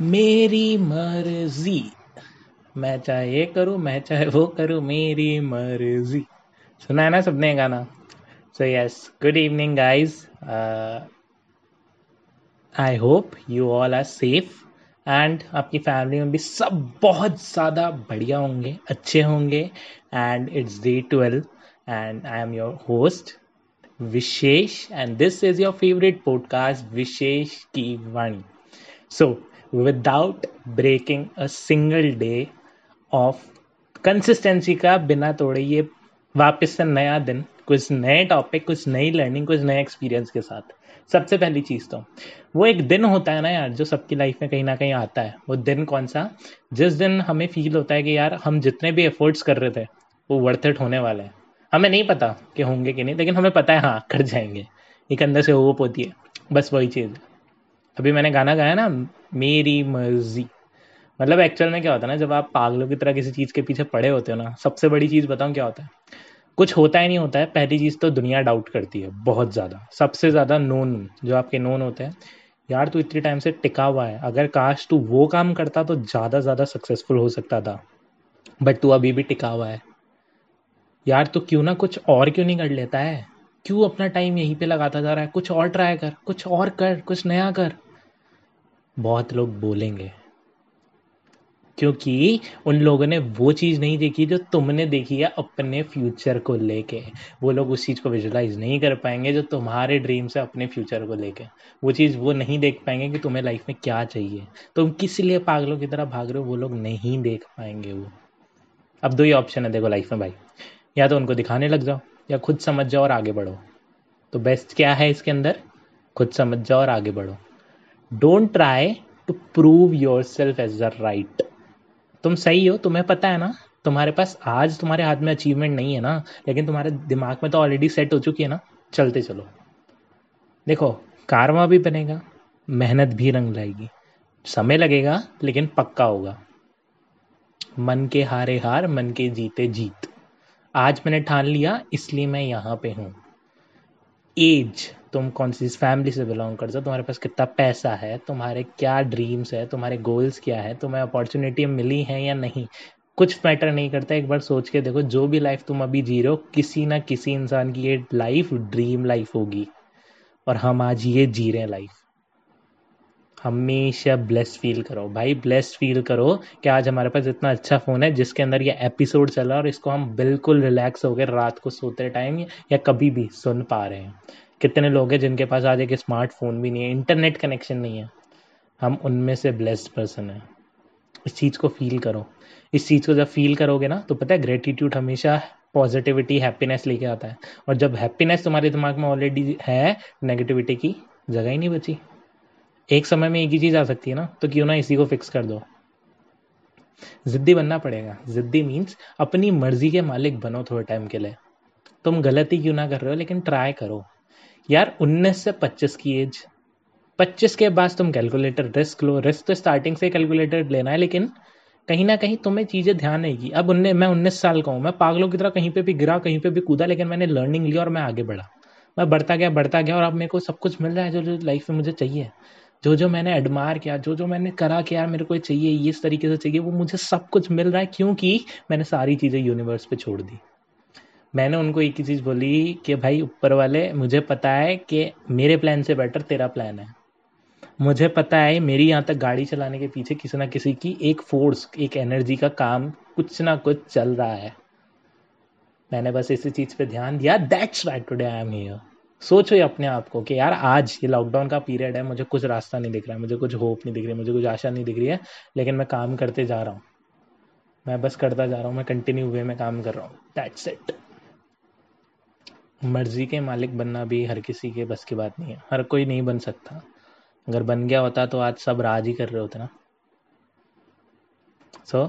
मेरी मर्ज़ी। मैं चाहे ये करूँ, मैं चाहे वो करूँ, मेरी मर्ज़ी। सुना है ना सबने गाना? So yes good evening guys I hope you all are safe and आपकी फैमिली में भी सब बहुत ज़्यादा बढ़िया होंगे, अच्छे होंगे and it's day twelve and I am your host Vishesh and this is your favourite podcast Vishesh की वाणी। So without breaking a single day of consistency का बिना तोड़े ये वापस से नया दिन कुछ नए टॉपिक कुछ नई लर्निंग कुछ नए एक्सपीरियंस के साथ सबसे पहली चीज़ तो वो एक दिन होता है ना यार जो सबकी लाइफ में कहीं ना कहीं आता है वो दिन कौन सा जिस दिन हमें फील होता है कि यार हम जितने भी एफर्ट्स कर रहे थे वो वर्थ इट होने वाले हैं हमें नहीं पता कि होंगे कि नहीं लेकिन हमें पता है हाँ कर जाएँगे एक अंदर से होप होती है बस वही चीज़ है अभी मैंने गाना गाया ना, मेरी मर्ज़ी। मतलब एक्चुअल में क्या होता है ना, जब आप पागलों की तरह किसी चीज़ के पीछे पड़े होते हो ना, सबसे बड़ी चीज़ बताऊँ क्या होता है? कुछ होता ही नहीं होता है, पहली चीज़ तो दुनिया डाउट करती है, बहुत ज़्यादा। सबसे ज़्यादा नोन जो आपके नोन होते हैं, यार तू इतने टाइम से टिका हुआ है, अगर काश तू वो काम करता तो ज़्यादा ज़्यादा सक्सेसफुल हो सकता था। बट तू अभी भी टिका हुआ है। यार तो क्यों ना कुछ और क्यों नहीं कर लेता है? क्यों अपना टाइम यहीं पे लगाता जा रहा है? कुछ और ट्राई कर, कुछ और कर, कुछ नया कर। बहुत लोग बोलेंगे। क्योंकि उन लोगों ने वो चीज़ नहीं देखी जो तुमने देखी है अपने फ्यूचर को लेके। वो लोग उस चीज़ को विजुलाइज नहीं कर पाएँगे जो तुम्हारे ड्रीम्स है अपने फ्यूचर को लेके। वो चीज़ वो नहीं देख पाएँगे कि तुम्हें लाइफ में क्या चाहिए। तुम किस लिए पागलों की तरह भाग रहे हो, वो लोग नहीं देख पाएँगे वो। अब दो ही ऑप्शन है, देखो लाइफ में भाई या तो उनको दिखाने लग जाओ, या खुद समझ जाओ और आगे बढ़ो। तो बेस्ट क्या है इसके अंदर? खुद समझ जाओ और आगे बढ़ो। Don't try to prove yourself as the right तुम सही हो, तुम्हें पता है ना, तुम्हारे पास आज तुम्हारे हाथ में अचीवमेंट नहीं है ना, लेकिन तुम्हारे दिमाग में तो ऑलरेडी सेट हो चुकी है ना, चलते चलो। देखो कारवा भी बनेगा, मेहनत भी रंग लाएगी। समय लगेगा, लेकिन पक्का होगा। मन के हारे हार, मन के जीते जीत। आज मैंने ठान लिया, इसलिए मैं यहाँ पे हूँ। एज तुम कौन सी फैमिली से बिलोंग करते हो? तुम्हारे पास कितना पैसा है? तुम्हारे क्या ड्रीम्स है? तुम्हारे गोल्स क्या है? तुम्हें अपॉर्चुनिटी मिली है या नहीं? कुछ मैटर नहीं करता। एक बार सोच के देखो, जो भी लाइफ तुम अभी जी रहे हो, किसी ना किसी इंसान की ये लाइफ ड्रीम लाइफ होगी। और हम आज ये जी रहे हैं लाइफ हमेशा ब्लेस फील करो। भाई ब्लेस फील करो कि आज हमारे पास इतना अच्छा फ़ोन है, जिसके अंदर ये एपिसोड चला और इसको हम बिल्कुल रिलैक्स हो गए रात को सोते टाइम या कभी भी सुन पा रहे हैं। कितने लोग हैं जिनके पास आज एक स्मार्टफ़ोन भी नहीं है इंटरनेट कनेक्शन नहीं है। हम उनमें से ब्लेस्ड पर्सन है। इस चीज़ को फील करो। इस चीज़ को जब फील करोगे ना तो पता है ग्रेटिट्यूड हमेशा पॉजिटिविटी हैप्पीनेस लेके आता है। और जब हैप्पीनेस तुम्हारे दिमाग में ऑलरेडी है नेगेटिविटी की जगह ही नहीं बची। एक समय में एक ही चीज़ आ सकती है ना तो क्यों ना इसी को फिक्स कर दो। जिद्दी बनना पड़ेगा। जिद्दी मीन्स अपनी मर्ज़ी के मालिक बनो थोड़े टाइम के लिए। तुम गलती क्यों ना कर रहे हो, लेकिन ट्राई करो। यार 19 से 25 की एज 25 के बाद तुम कैलकुलेटर रिस्क लो। रिस्क तो स्टार्टिंग से कैलकुलेटर लेना है, लेकिन कहीं ना कहीं तुम्हें चीज़ें ध्यान रहेगी। अब उन्ने, मैं उन्नीस साल का हूँ। मैं पागलों की तरह कहीं पे भी गिरा, कहीं पे भी कूदा, लेकिन मैंने लर्निंग ली और मैं आगे बढ़ा। मैं बढ़ता गया बढ़ता गया और अब मेरे को सब कुछ मिल रहा है, जो जो लाइफ में मुझे चाहिए। जो जो मैंने एडमायर किया, जो जो मैंने करा कि यार, मेरे को चाहिए इस तरीके से चाहिए, वो मुझे सब कुछ मिल रहा है, क्योंकि मैंने सारी चीज़ें यूनिवर्स पे छोड़ दी। मैंने उनको एक ही चीज़ बोली कि भाई, ऊपर वाले, मुझे पता है कि मेरे प्लान से बेटर तेरा प्लान है। मुझे पता है मेरी यहाँ तक गाड़ी चलाने के पीछे किसी ना किसी की एक फोर्स एक एनर्जी का काम कुछ ना कुछ चल रहा है। मैंने बस इसी चीज़ पे ध्यान दिया। That's right today I am here सोचो अपने आप को कि यार, आज ये लॉकडाउन का पीरियड है, मुझे कुछ रास्ता नहीं दिख रहा है, मुझे कुछ होप नहीं दिख रही है मुझे कुछ आशा नहीं दिख रही है, लेकिन मैं काम करते जा रहा हूँ। मैं बस करता जा रहा हूँ, मैं कंटिन्यू वे में काम कर रहा हूँ। दैट्स इट मर्ज़ी के मालिक बनना भी हर किसी के बस की बात नहीं है। हर कोई नहीं बन सकता। अगर बन गया होता तो आज सब राज ही कर रहे होते ना। So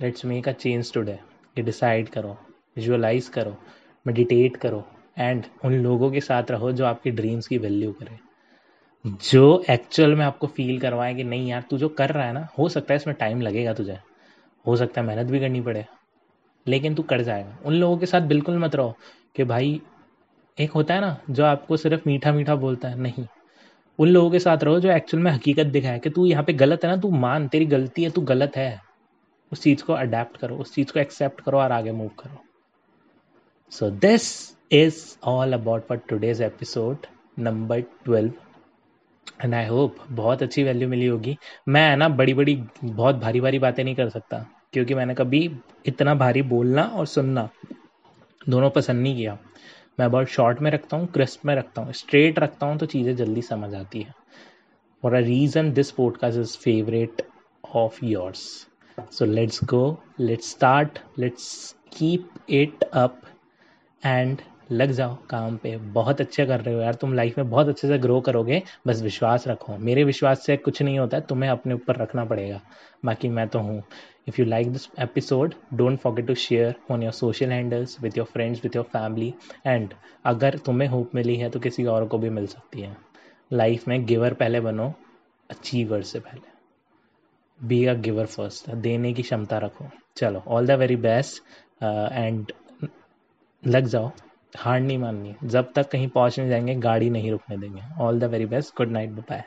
let's make a change today ये डिसाइड करो विजुअलाइज करो मेडिटेट करो एंड उन लोगों के साथ रहो जो आपकी ड्रीम्स की वैल्यू करे। जो एक्चुअल में आपको फील करवाए कि नहीं यार, तू जो कर रहा है ना, हो सकता है इसमें टाइम लगेगा तुझे। हो सकता है मेहनत भी करनी पड़े, लेकिन तू कर जाएगा। उन लोगों के साथ बिल्कुल मत रहो कि भाई एक होता है ना, जो आपको सिर्फ़ मीठा मीठा बोलता है, नहीं। उन लोगों के साथ रहो जो एक्चुअल में हकीकत दिखाए कि तू यहाँ पे गलत है ना, तू मान, तेरी गलती है, तू गलत है। उस चीज़ को अडेप्ट करो, उस चीज़ को एक्सेप्ट करो और आगे मूव करो। So this is all about for today's episode number twelve and I hope बहुत अच्छी वैल्यू मिली होगी। मैं ना, बड़ी बड़ी, बहुत भारी भारी बातें नहीं कर सकता, क्योंकि मैंने कभी इतना भारी बोलना और सुनना दोनों पसंद नहीं किया। मैं बहुत शॉर्ट में रखता हूँ क्रिस्प में रखता हूँ। स्ट्रेट रखता हूँ तो चीज़ें जल्दी समझ आती है। और a reason this podcast is favourite of yours so let's go let's start let's keep it up and लग जाओ, काम पे बहुत अच्छे कर रहे हो यार, तुम लाइफ में बहुत अच्छे से ग्रो करोगे, बस विश्वास रखो। मेरे विश्वास से कुछ नहीं होता है तुम्हें अपने ऊपर रखना पड़ेगा। बाकी मैं तो हूँ। If you like this episode don't forget to share on your social handles with your friends with your family and अगर तुम्हें होप मिली है तो किसी और को भी मिल सकती है। लाइफ में गिवर पहले बनो अचीवर से पहले। बी अ गिवर फ़र्स्ट देने की क्षमता रखो। चलो all the very best and लग जाओ। हार नहीं माननी। जब तक कहीं पहुँच नहीं जाएँगे, गाड़ी नहीं रुकने देंगे। All the very best good night bye